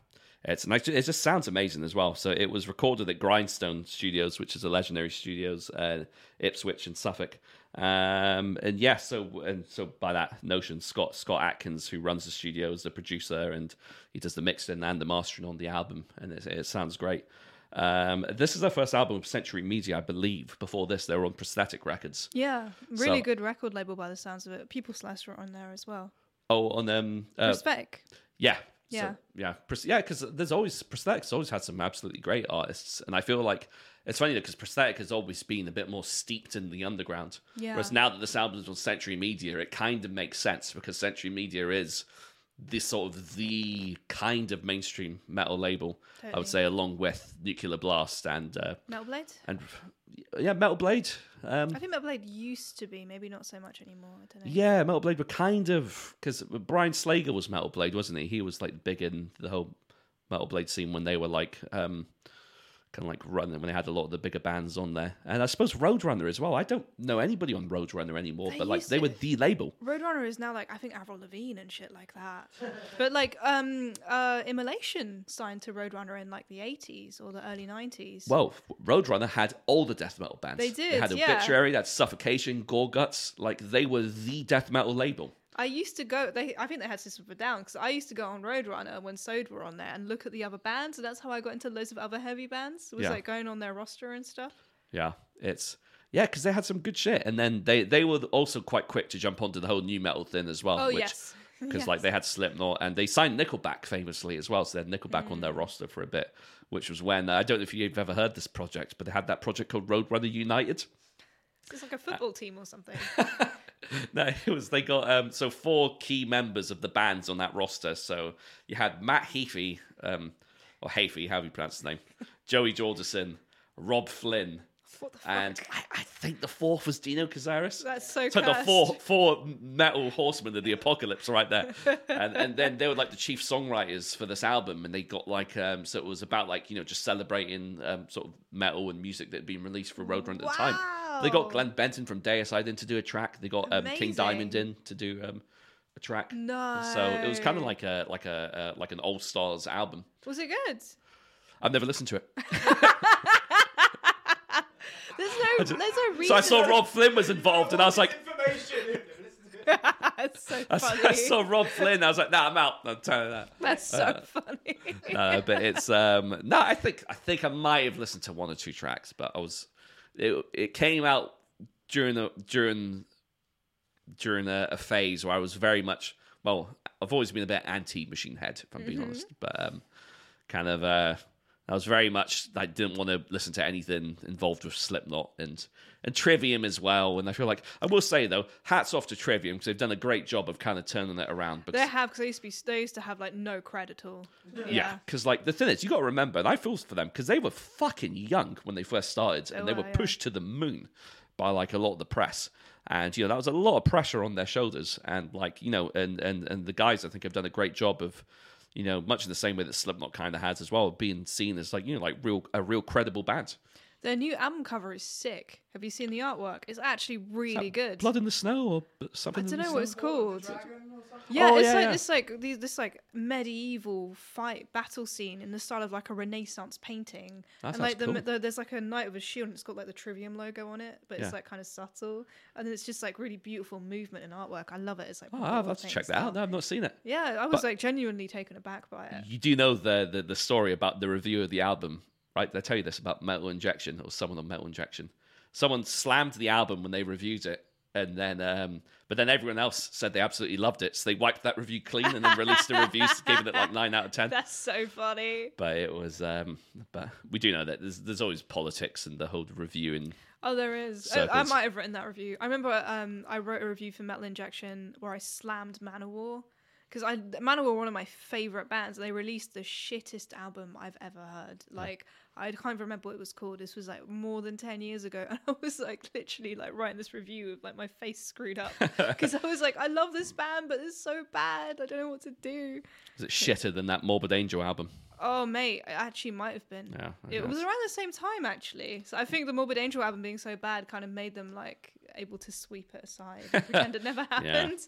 it's nice. It just sounds amazing as well. So it was recorded at Grindstone Studios, which is a legendary studios, uh, Ipswich and Suffolk. Um, and yeah, so and so by that notion, Scott Scott Atkins, who runs the studio, is the producer, and he does the mixing and the mastering on the album, and it, it sounds great. Um, this is their first album with Century Media, I believe. Before this, they were on Prosthetic Records. Yeah, really So- good record label by the sounds of it. Pupil Slicer are on there as well. Oh, on um, uh. Yeah. Yeah. So, yeah. Pros- Yeah, because there's always prosthetics always had some absolutely great artists, and I feel like it's funny because prosthetic has always been a bit more steeped in the underground. Yeah. Whereas now that this album's on Century Media, it kind of makes sense because Century Media is this sort of the kind of mainstream metal label. I would say, along with Nuclear Blast and uh, Metal Blade. and yeah, Metal Blade. Um, I think Metal Blade used to be, maybe not so much anymore. I don't know. Yeah, Metal Blade were kind of because Brian Slagel was Metal Blade, wasn't he? He was like big in the whole Metal Blade scene when they were like um, kind of like run when they had a lot of the bigger bands on there. And I suppose Roadrunner as well. I don't know anybody on Roadrunner anymore, They but like they to- were the label. Roadrunner is now like I think Avril Lavigne and shit like that. (laughs) but like um uh Immolation signed to Roadrunner in like the 80s or the early 90s. Well, Roadrunner had all the death metal bands. They did, They had yeah. Obituary, they had Suffocation, Gorguts. Like they were the death metal label. I used to go. They, I think they had System of a Down because I used to go on Roadrunner when Sode were on there and look at the other bands, and that's how I got into loads of other heavy bands. Was Yeah. like going on their roster and stuff. Yeah, it's yeah, because they had some good shit, and then they they were also quite quick to jump onto the whole nu metal thing as well. Oh which, yes, (laughs) because like they had Slipknot and they signed Nickelback famously as well, so they had Nickelback on their Mm. roster for a bit, which was when I don't know if you've ever heard this project, but they had that project called Roadrunner United. it's like a football team or something. (laughs) (laughs) No, it was they got um so four key members of the bands on that roster. So you had Matt Heafy, um or Heafy, however you pronounce his name, Joey Jordison, Robb Flynn? And I, I think the fourth was Dino Cazares. that's so like the four four metal horsemen of the apocalypse right there, (laughs) and and then they were like the chief songwriters for this album, and they got like um so it was about like you know just celebrating um sort of metal and music that had been released for Roadrunner at the time. They got Glenn Benton from Deicide in to do a track. They got um, King Diamond in to do um a track. No. So it was kind of like a like a uh, like an All Stars album. Was it good? I've never listened to it. (laughs) There's no. There's no reason. So I saw Robb Flynn was involved, and I was like, information. (laughs) That's so I funny. saw, I saw Robb Flynn. I was like, Nah, I'm out. I'm telling that. That's so funny. uh, but it's um no i think i think i might have listened to one or two tracks but i was it, it came out during a during during a, a phase where i was very much well i've always been a bit anti machine head if i'm being honest but um kind of uh I was very much I didn't want to listen to anything involved with Slipknot and and Trivium as well. And I feel like I will say though, hats off to Trivium because they've done a great job of kind of turning it around. Because they have because they used to be. They used to have like no credit at all. yeah, because like the thing is, you got to remember, and I feel for them because they were fucking young when they first started, and they were, were yeah. pushed to the moon by like a lot of the press, and you know that was a lot of pressure on their shoulders, and like you know, and and and the guys I think have done a great job of. You know, much in the same way that Slipknot kind of has as well, being seen as like you know, like real a real credible band. Their new album cover is sick. Have you seen the artwork? It's actually really good. Blood in the snow or something. I don't know what it's called. Dragon or something? Yeah, Oh, it's yeah, like yeah. this like these this like medieval fight battle scene in the style of like a Renaissance painting. That and like sounds the, cool. the there's like a knight with a shield and it's got like the Trivium logo on it, but Yeah. it's like kind of subtle. And then it's just like really beautiful movement and artwork. I love it. It's like Oh, I'll have to check that out. No, I've not seen it. Yeah, I was But- like genuinely taken aback by it. You do know the, the the story about the review of the album, right? They tell you this about Metal Injection or someone on Metal Injection. Someone slammed the album when they reviewed it, and then um, but then everyone else said they absolutely loved it, so they wiped that review clean and then released a review (laughs) giving it like nine out of ten. That's so funny. But it was, um, but we do know that there's there's always politics and the whole reviewing. Oh, there is. I, I might have written that review. I remember um, I wrote a review for Metal Injection where I slammed Manowar because I Manowar were one of my favorite bands. And they released the shittest album I've ever heard. Like I can't remember what it was called. This was like more than ten years ago, (laughs) and I was like literally like writing this review with like my face screwed up (laughs) because I was like, I love this band, but it's so bad. I don't know what to do. Is it shitter than that Morbid Angel album? Oh, mate, it actually might have been. Yeah, It was around the same time, actually. So I think the Morbid Angel album being so bad kind of made them like able to sweep it aside and pretend it never (laughs) happened.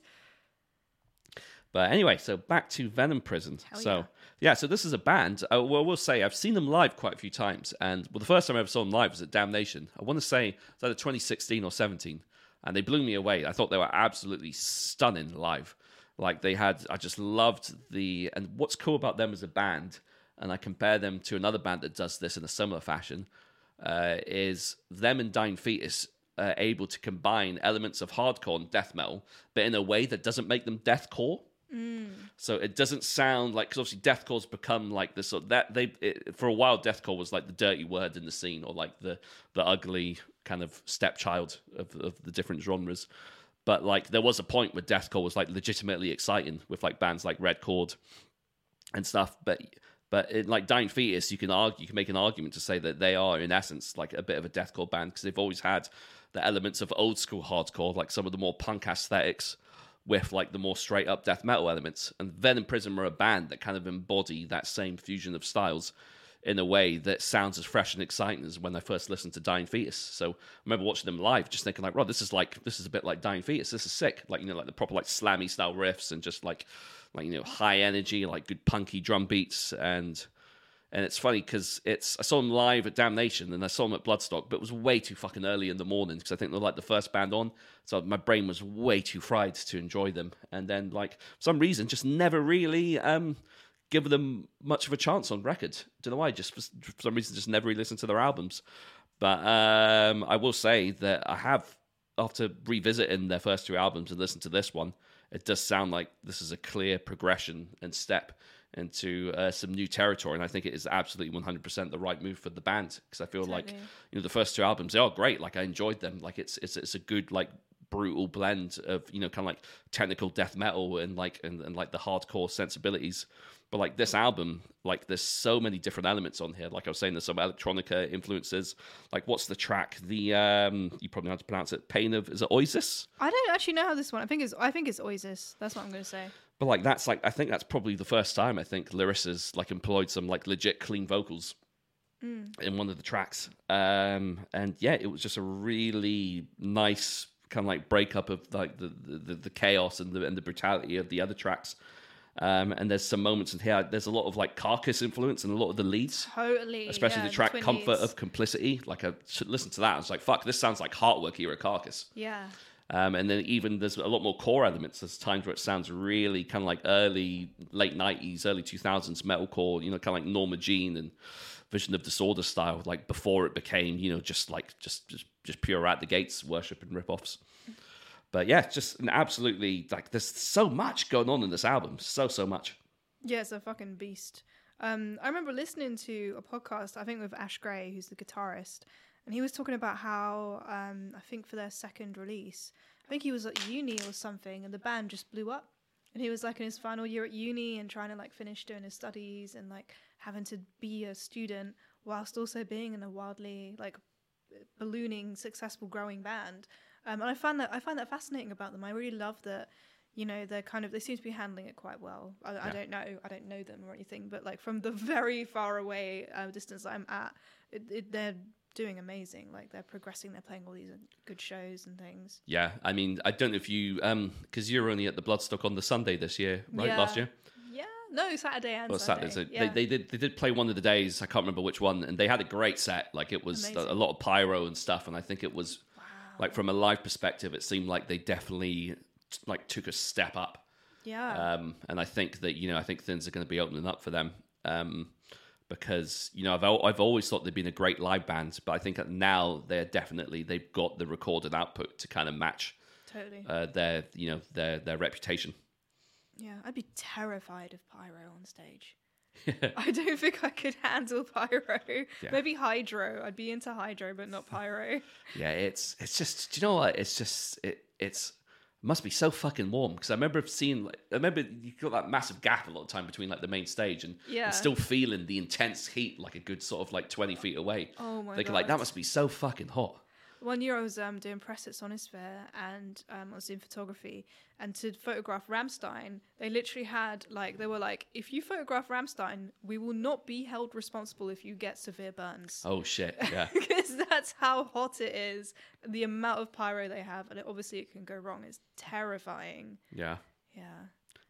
But anyway, so back to Venom Prison. Hell so yeah. yeah. so this is a band. Uh, well, we'll say I've seen them live quite a few times, and well, the first time I ever saw them live was at Damnation. I want to say it was either 2016 or 17, and they blew me away. I thought they were absolutely stunning live. Like they had, I just loved the. And what's cool about them as a band, and I compare them to another band that does this in a similar fashion, uh, is them and Dying Fetus uh, able to combine elements of hardcore and death metal, but in a way that doesn't make them deathcore. Mm. So it doesn't sound like because obviously deathcore's become like this sort of that they it, for a while deathcore was like the dirty word in the scene or like the the ugly kind of stepchild of of the different genres. But like there was a point where deathcore was like legitimately exciting with like bands like Red Chord and stuff. But but in like Dying Fetus, you can argue, you can make an argument to say that they are in essence like a bit of a deathcore band because they've always had the elements of old school hardcore, like some of the more punk aesthetics, with like the more straight up death metal elements. And Venom Prison are a band that kind of embody that same fusion of styles in a way that sounds as fresh and exciting as when I first listened to Dying Fetus. So I remember watching them live, just thinking like, "Rod, this is like this is a bit like Dying Fetus. This is sick." Like you know, like the proper like slammy style riffs and just like like you know high energy, like good punky drum beats and. And it's funny because it's I saw them live at Damnation and I saw them at Bloodstock, but it was way too fucking early in the morning because I think they're like the first band on, so my brain was way too fried to enjoy them. And then like for some reason, just never really um, give them much of a chance on record. Don't know why. Just for some reason, just never really listened to their albums. But um, I will say that I have, after revisiting their first two albums and listen to this one, it does sound like this is a clear progression and step into uh, some new territory. And I think it is absolutely 100% the right move for the band because I feel like you know the first two albums they are great. Like I enjoyed them. Like it's it's it's a good like brutal blend of you know kind of like technical death metal and like and, and like the hardcore sensibilities. But like this album, like there's so many different elements on here. Like I was saying, there's some electronica influences. Like what's the track? The um you probably know how to pronounce it. Pain of is it Oasis? I don't actually know how this one. I think it's I think it's Oasis. That's what I'm going to say. But like that's like I think that's probably the first time I think Larissa's like employed some like legit clean vocals in one of the tracks. Um and yeah, it was just a really nice kind of like breakup of like the the, the chaos and the and the brutality of the other tracks. Um, and there's some moments in here. There's a lot of like carcass influence in a lot of the leads, Totally. especially yeah, the track Twin "Comfort of Complicity." Like I to that. I was like, "Fuck, this sounds like Heartwork here era Carcass." Yeah. Um, and then even there's a lot more core elements. There's times where it sounds really kind of like early, late 90s, early 2000s metalcore, you know, kind of like Norma Jean and Vision of Disorder style, like before it became, you know, just like, just, just, just pure out the gates worship and rip-offs. But yeah, just an absolutely, like, there's so much going on in this album. So, so much. Yeah, it's a fucking beast. Um, I remember listening to a podcast, I think with Ash Gray, who's the guitarist, and he was talking about how um, I think for their second release, I think he was at uni or something, and the band just blew up. And he was like in his final year at uni and trying to like finish doing his studies and like having to be a student whilst also being in a wildly like ballooning, successful, growing band. Um, and I find that I find that fascinating about them. I really love that you know they're kind of they seem to be handling it quite well i, I don't know i don't know them or anything but like from the (laughs) very far away uh, distance i'm at it, it, they're doing amazing like they're progressing they're playing all these good shows and things Yeah. I mean, I don't know if you, um, because you're only at the Bloodstock on the Sunday this year, right? Yeah. Last year? yeah no saturday and Well, Sunday. Saturday. So yeah. they, they did they did play one of the days. I can't remember which one, and they had a great set. Like it was a, Amazing. a lot of pyro and stuff, and I think it was like from a live perspective, it seemed like they definitely like took a step up. yeah Um, and I think that you know I think things are going to be opening up for them. Um, because you know I've I've always thought they've been a great live band, but I think that now they're definitely they've got the recorded output to kind of match totally uh, their you know their their reputation. yeah i'd be terrified of pyro on stage (laughs) I don't think I could handle pyro. Yeah. Maybe hydro. I'd be into hydro, but not pyro. Yeah, it's it's just do you know what? It's just it it's it must be so fucking warm because I remember seeing like I remember you got that massive gap a lot of time between like the main stage and, Yeah. and still feeling the intense heat like a good sort of like twenty feet away. Oh my god! like that must be so fucking hot. One year I was um, doing press at Sonisphere and um, I was doing photography. And to photograph Rammstein, they literally had like they were like, if you photograph Rammstein, we will not be held responsible if you get severe burns. Oh shit, (laughs) yeah. Because that's how hot it is. The amount of pyro they have, and it, obviously it can go wrong. It's terrifying. yeah. Yeah,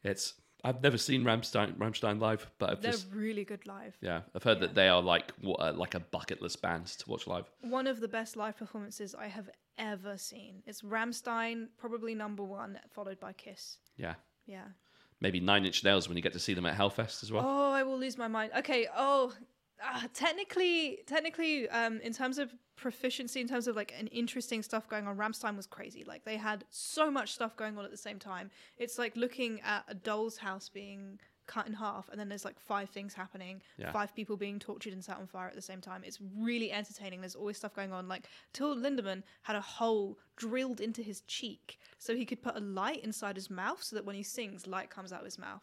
It's I've never seen Rammstein Rammstein live, but I've they're just really good live. yeah, I've heard that they are like what uh, like a bucket list band to watch live. One of the best live performances I have ever seen. It's Rammstein, probably number one, followed by Kiss. Yeah. Yeah. Maybe Nine Inch Nails when you get to see them at Hellfest as well. Oh, I will lose my mind. Okay. Oh, uh, technically, technically, um, in terms of proficiency, in terms of like an interesting stuff going on, Rammstein was crazy. Like they had so much stuff going on at the same time. It's like looking at a doll's house being cut in half, and then there's like five things happening, Yeah. five people being tortured and set on fire at the same time. It's really entertaining. There's always stuff going on. Like Till Lindemann had a hole drilled into his cheek so he could put a light inside his mouth so that when he sings, light comes out of his mouth.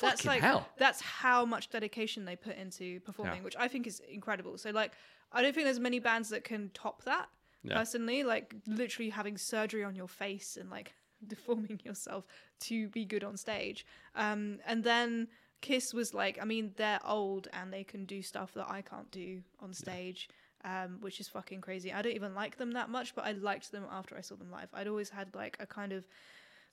That's Fucking like hell. that's how much dedication they put into performing, Yeah. which I think is incredible. So like I don't think there's many bands that can top that Yeah. personally. Like literally having surgery on your face and like (laughs) deforming yourself to be good on stage. Um, and then Kiss was like, I mean, they're old and they can do stuff that I can't do on stage, um, which is fucking crazy. I don't even like them that much, but I liked them after I saw them live. I'd always had like a kind of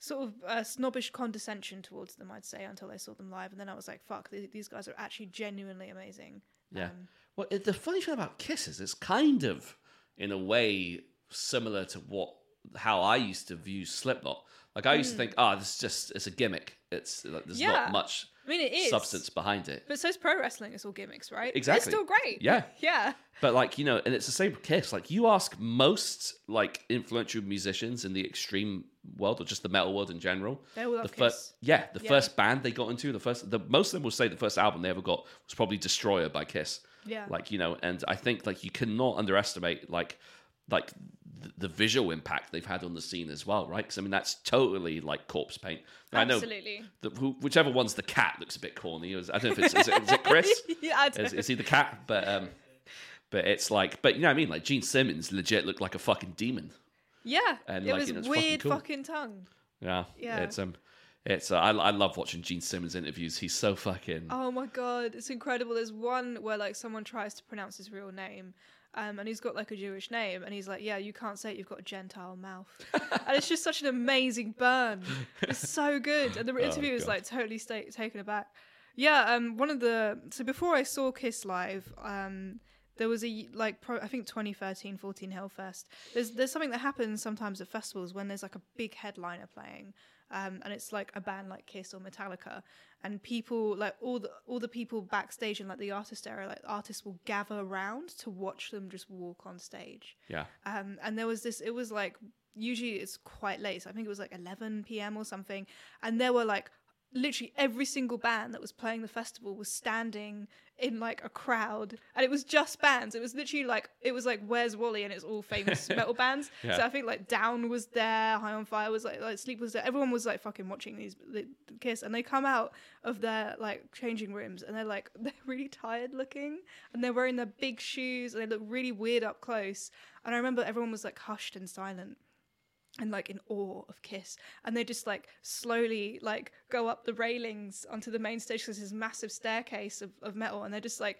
sort of uh, snobbish condescension towards them, I'd say, until I saw them live, and then I was like, fuck, th- these guys are actually genuinely amazing. Yeah. Um, Well, it- the funny thing about Kiss is it's kind of, in a way, similar to what how I used to view Slipknot. Like I used to think, oh, this is just it's a gimmick. It's like, there's Hmm. Yeah. not much I mean, it is substance behind it. but so's pro wrestling. It's all gimmicks, right? Exactly. It's still great. Yeah. yeah. But like you know, and it's the same with Kiss. Like you ask most like influential musicians in the extreme world or just the metal world in general. They all love the first, yeah, the Yeah. first band they got into, the first, the most of them will say the first album they ever got was probably Destroyer by Kiss. Yeah. Like you know, and I think like you cannot underestimate like like the, visual impact they've had on the scene as well, right? Because I mean that's totally like corpse paint. I know Absolutely. the, who, whichever one's the cat looks a bit corny. I don't know if it's is it, is it Criss. (laughs) yeah, is, is he the cat? But um, but it's like, but you know what I mean? Like Gene Simmons legit looked like a fucking demon. Yeah, And, it like, was you know, it's fucking weird cool. fucking tongue. Yeah, Yeah. It's um, it's uh, I I love watching Gene Simmons interviews. He's so fucking. Oh my god, it's incredible. There's one where like someone tries to pronounce his real name, um, and he's got like a Jewish name, and he's like, "Yeah, you can't say it. You've got a Gentile mouth," (laughs) and it's just such an amazing burn. It's so good, and the (laughs) interview is God. like totally sta- taken aback. Yeah, um, one of the so before I saw Kiss live, um, there was a like pro, I think 2013 14 Hellfest. There's there's something that happens sometimes at festivals when there's like a big headliner playing, um, and it's like a band like Kiss or Metallica, and people like all the all the people backstage in like the artist area, like artists will gather around to watch them just walk on stage. yeah, Um, and there was this, it was like, usually it's quite late. So I think it was like 11 p.m. or something. And there were like, literally every single band that was playing the festival was standing in like a crowd. And it was just bands. It was literally like it was like where's wally and it's all famous (laughs) metal bands. Yeah. so i think like down was there high on fire was like like sleep was there. Everyone was like fucking watching these the, kiss. And they come out of their like changing rooms and they're like (laughs) they're really tired looking and they're wearing their big shoes and they look really weird up close. And i remember everyone was like hushed and silent and like in awe of Kiss, and they just like slowly like go up the railings onto the main stage because this massive staircase of, of metal, and they're just like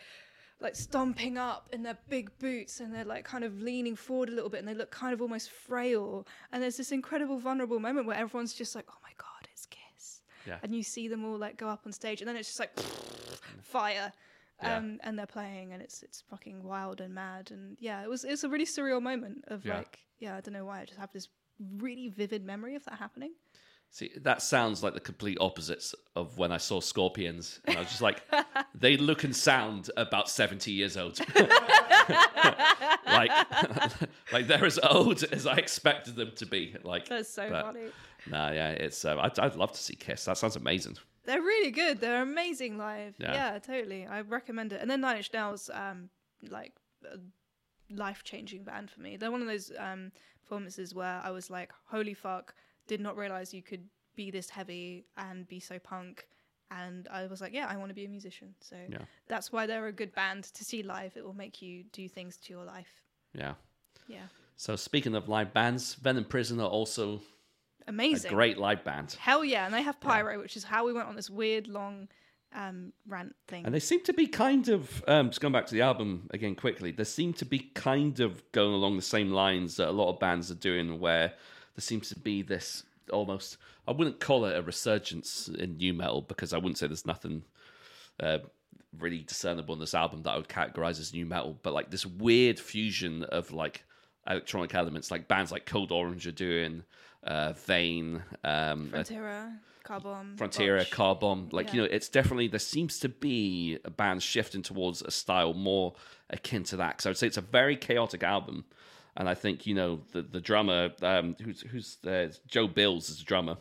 like stomping up in their big boots, and they're like kind of leaning forward a little bit, and they look kind of almost frail, and there's this incredible vulnerable moment where everyone's just like, oh my god, it's Kiss, Yeah. and you see them all like go up on stage, and then it's just like (laughs) fire. Yeah. Um, and they're playing, and it's it's fucking wild and mad, and yeah, it was it's a really surreal moment of Yeah. like yeah, I don't know why I just have this really vivid memory of that happening. See, that sounds like the complete opposites of when I saw Scorpions, and I was just like, (laughs) they look and sound about seventy years old. (laughs) (laughs) like, like they're as old as I expected them to be. Like, That's so but- funny. Nah, yeah, it's. Uh, I'd, I'd love to see Kiss. That sounds amazing. They're really good. They're amazing live. Yeah. Yeah, totally. I recommend it. And then Nine Inch Nails, um, like a life changing band for me. They're one of those um performances where I was like, holy fuck, did not realize you could be this heavy and be so punk. And I was like, yeah, I want to be a musician. So Yeah. that's why they're a good band to see live. It will make you do things to your life. Yeah. Yeah. So speaking of live bands, Venom Prison are also a Amazing. great live band, Hell yeah, and they have pyro, which is how we went on this weird long um, rant thing. and they seem to be kind of. Um, just going back to the album again quickly, they seem to be kind of going along the same lines that a lot of bands are doing, where there seems to be this almost. I wouldn't call it a resurgence in nu metal because I wouldn't say there's nothing uh, really discernible in this album that I would categorize as nu metal, but like this weird fusion of like electronic elements, like bands like Code Orange are doing, uh, Vein, um, uh, Frontierer, Carbon, Frontierer, Botch. Car Bomb. Like, you know, it's definitely, there seems to be a band shifting towards a style more akin to that. Because I would say it's a very chaotic album. And I think, you know, the, the drummer, um, who's, who's uh, Joe Bills is the drummer,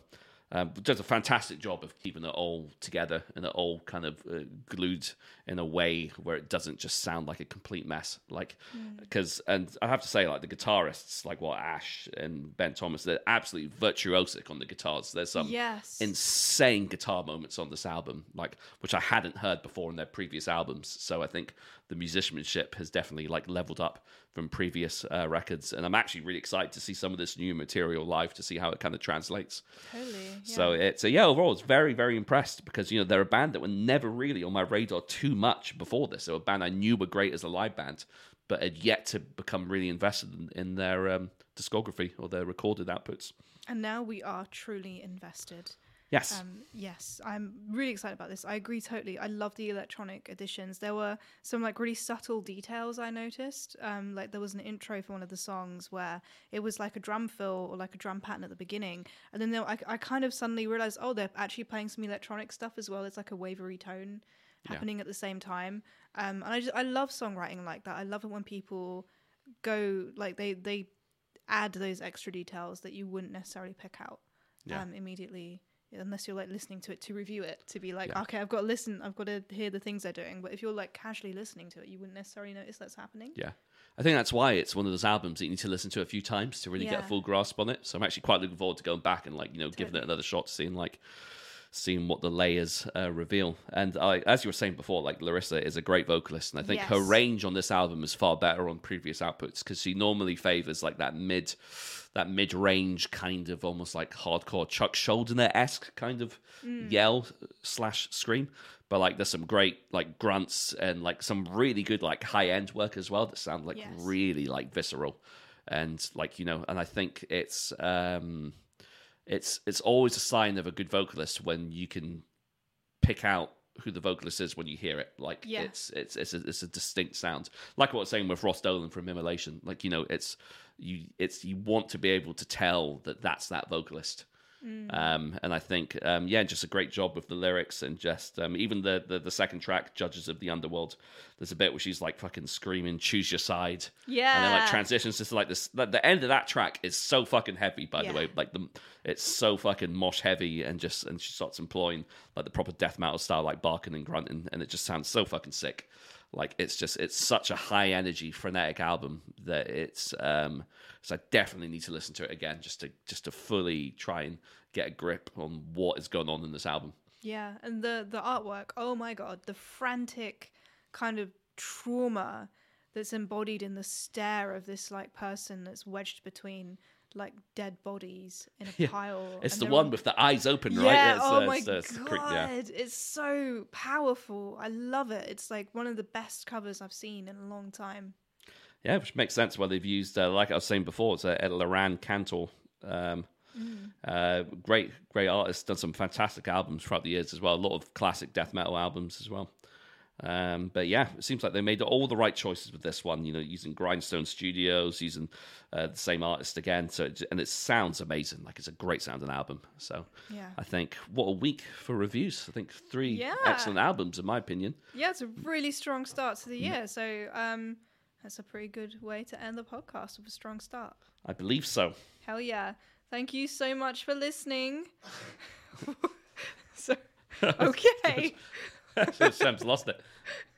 um, does a fantastic job of keeping it all together and it all kind of uh, glued in a way where it doesn't just sound like a complete mess. Like, because, and I have to say, like, the guitarists, like what Ash and Ben Thomas, they're absolutely virtuosic on the guitars. There's some Yes. insane guitar moments on this album, like which I hadn't heard before in their previous albums. So I think the musicianship has definitely like leveled up from previous uh, records, and I'm actually really excited to see some of this new material live to see how it kind of translates. Totally. Yeah. So it's a yeah, overall, it's very, very impressed because you know they're a band that were never really on my radar too much before this. They were a band I knew were great as a live band, but had yet to become really invested in, in their um, discography or their recorded outputs. and now we are truly invested. Yes, Um, yes, I'm really excited about this. I agree totally. I love the electronic additions. There were some like really subtle details I noticed. Um, like there was an intro for one of the songs where it was like a drum fill or like a drum pattern at the beginning, and then there, I, I kind of suddenly realized, oh, they're actually playing some electronic stuff as well. It's like a wavery tone Yeah. happening at the same time. Um, and I just I love songwriting like that. I love it when people go like they they add those extra details that you wouldn't necessarily pick out Yeah. um, immediately unless you're like listening to it to review it to be like Yeah. okay i've got to listen i've got to hear the things they're doing but if you're like casually listening to it you wouldn't necessarily notice that's happening yeah. I think that's why it's one of those albums that you need to listen to a few times to really get a full grasp on it. So I'm actually quite looking forward to going back and like you know giving it another shot, seeing like seeing what the layers uh, reveal. And I, as you were saying before, like Larissa is a great vocalist, and I think her range on this album is far better on previous outputs because she normally favors like that mid, that mid range kind of almost like hardcore Chuck Schuldiner esque kind of yell slash scream. But like there's some great like grunts and like some really good like high end work as well that sound like Yes. really like visceral and like you know and I think it's um it's it's always a sign of a good vocalist when you can pick out who the vocalist is when you hear it. Like Yeah. it's it's it's a, it's a distinct sound. Like what I was saying with Ross Dolan from Immolation. Like you know, it's you it's you want to be able to tell that that's that vocalist. Um, and I think, um, yeah, just a great job with the lyrics and just um, even the, the the second track, "Judges of the Underworld." There's a bit where she's like fucking screaming, "Choose your side," yeah and then like transitions to like this. The, the end of that track is so fucking heavy. By Yeah. the way, like the it's so fucking mosh heavy, and just and she starts employing like the proper death metal style, like barking and grunting, and it just sounds so fucking sick. Like it's just it's such a high energy frenetic album that it's um so I definitely need to listen to it again just to just to fully try and get a grip on what is going on in this album. yeah and the the artwork oh my god the frantic kind of trauma that's embodied in the stare of this like person that's wedged between like dead bodies in a (laughs) Yeah. pile It's the one all- with the eyes open, right? Yeah. It's, oh uh, my it's, uh, god, creep- yeah. it's so powerful. I love it. It's like one of the best covers I've seen in a long time. Yeah, which makes sense why they've used, uh, like I was saying before, it's a, Eliran Kantor. Um, Mm. uh, great, great artist. Done some fantastic albums throughout the years as well. A lot of classic death metal albums as well. Um, but yeah, it seems like they made all the right choices with this one. You know, using Grindstone Studios, using uh, the same artist again. So it, and it sounds amazing. Like it's a great sounding album. So Yeah. I think what a week for reviews. I think three Yeah. excellent albums in my opinion. Yeah, it's a really strong start to the year. So um, that's a pretty good way to end the podcast with a strong start. I believe so. Hell yeah. Thank you so much for listening. (laughs) so, (laughs) okay. (laughs) Sam's lost it.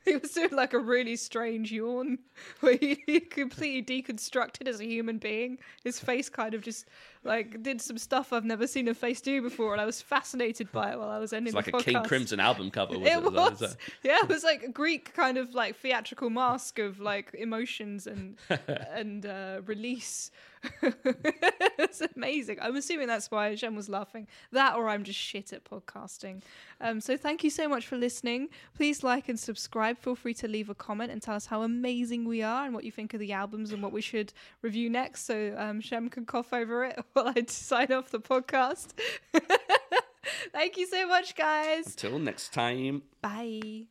(laughs) He was doing like a really strange yawn (laughs) where he, he completely deconstructed as a human being. His face kind of just like did some stuff I've never seen a face do before, and I was fascinated by it while I was ending It's like the a King. Crimson album cover. Was It it, Was was, that- (laughs) yeah, it was like a Greek kind of like theatrical mask of like emotions and and uh, release. it's amazing. I'm assuming that's why Jen was laughing. That, or I'm just shit at podcasting. Um, so thank you so much for listening. Please like and subscribe. Feel free to leave a comment and tell us how amazing we are and what you think of the albums and what we should review next. So um, Shem can cough over it (laughs) while I sign off the podcast. (laughs) thank you so much, guys. Until next time. Bye.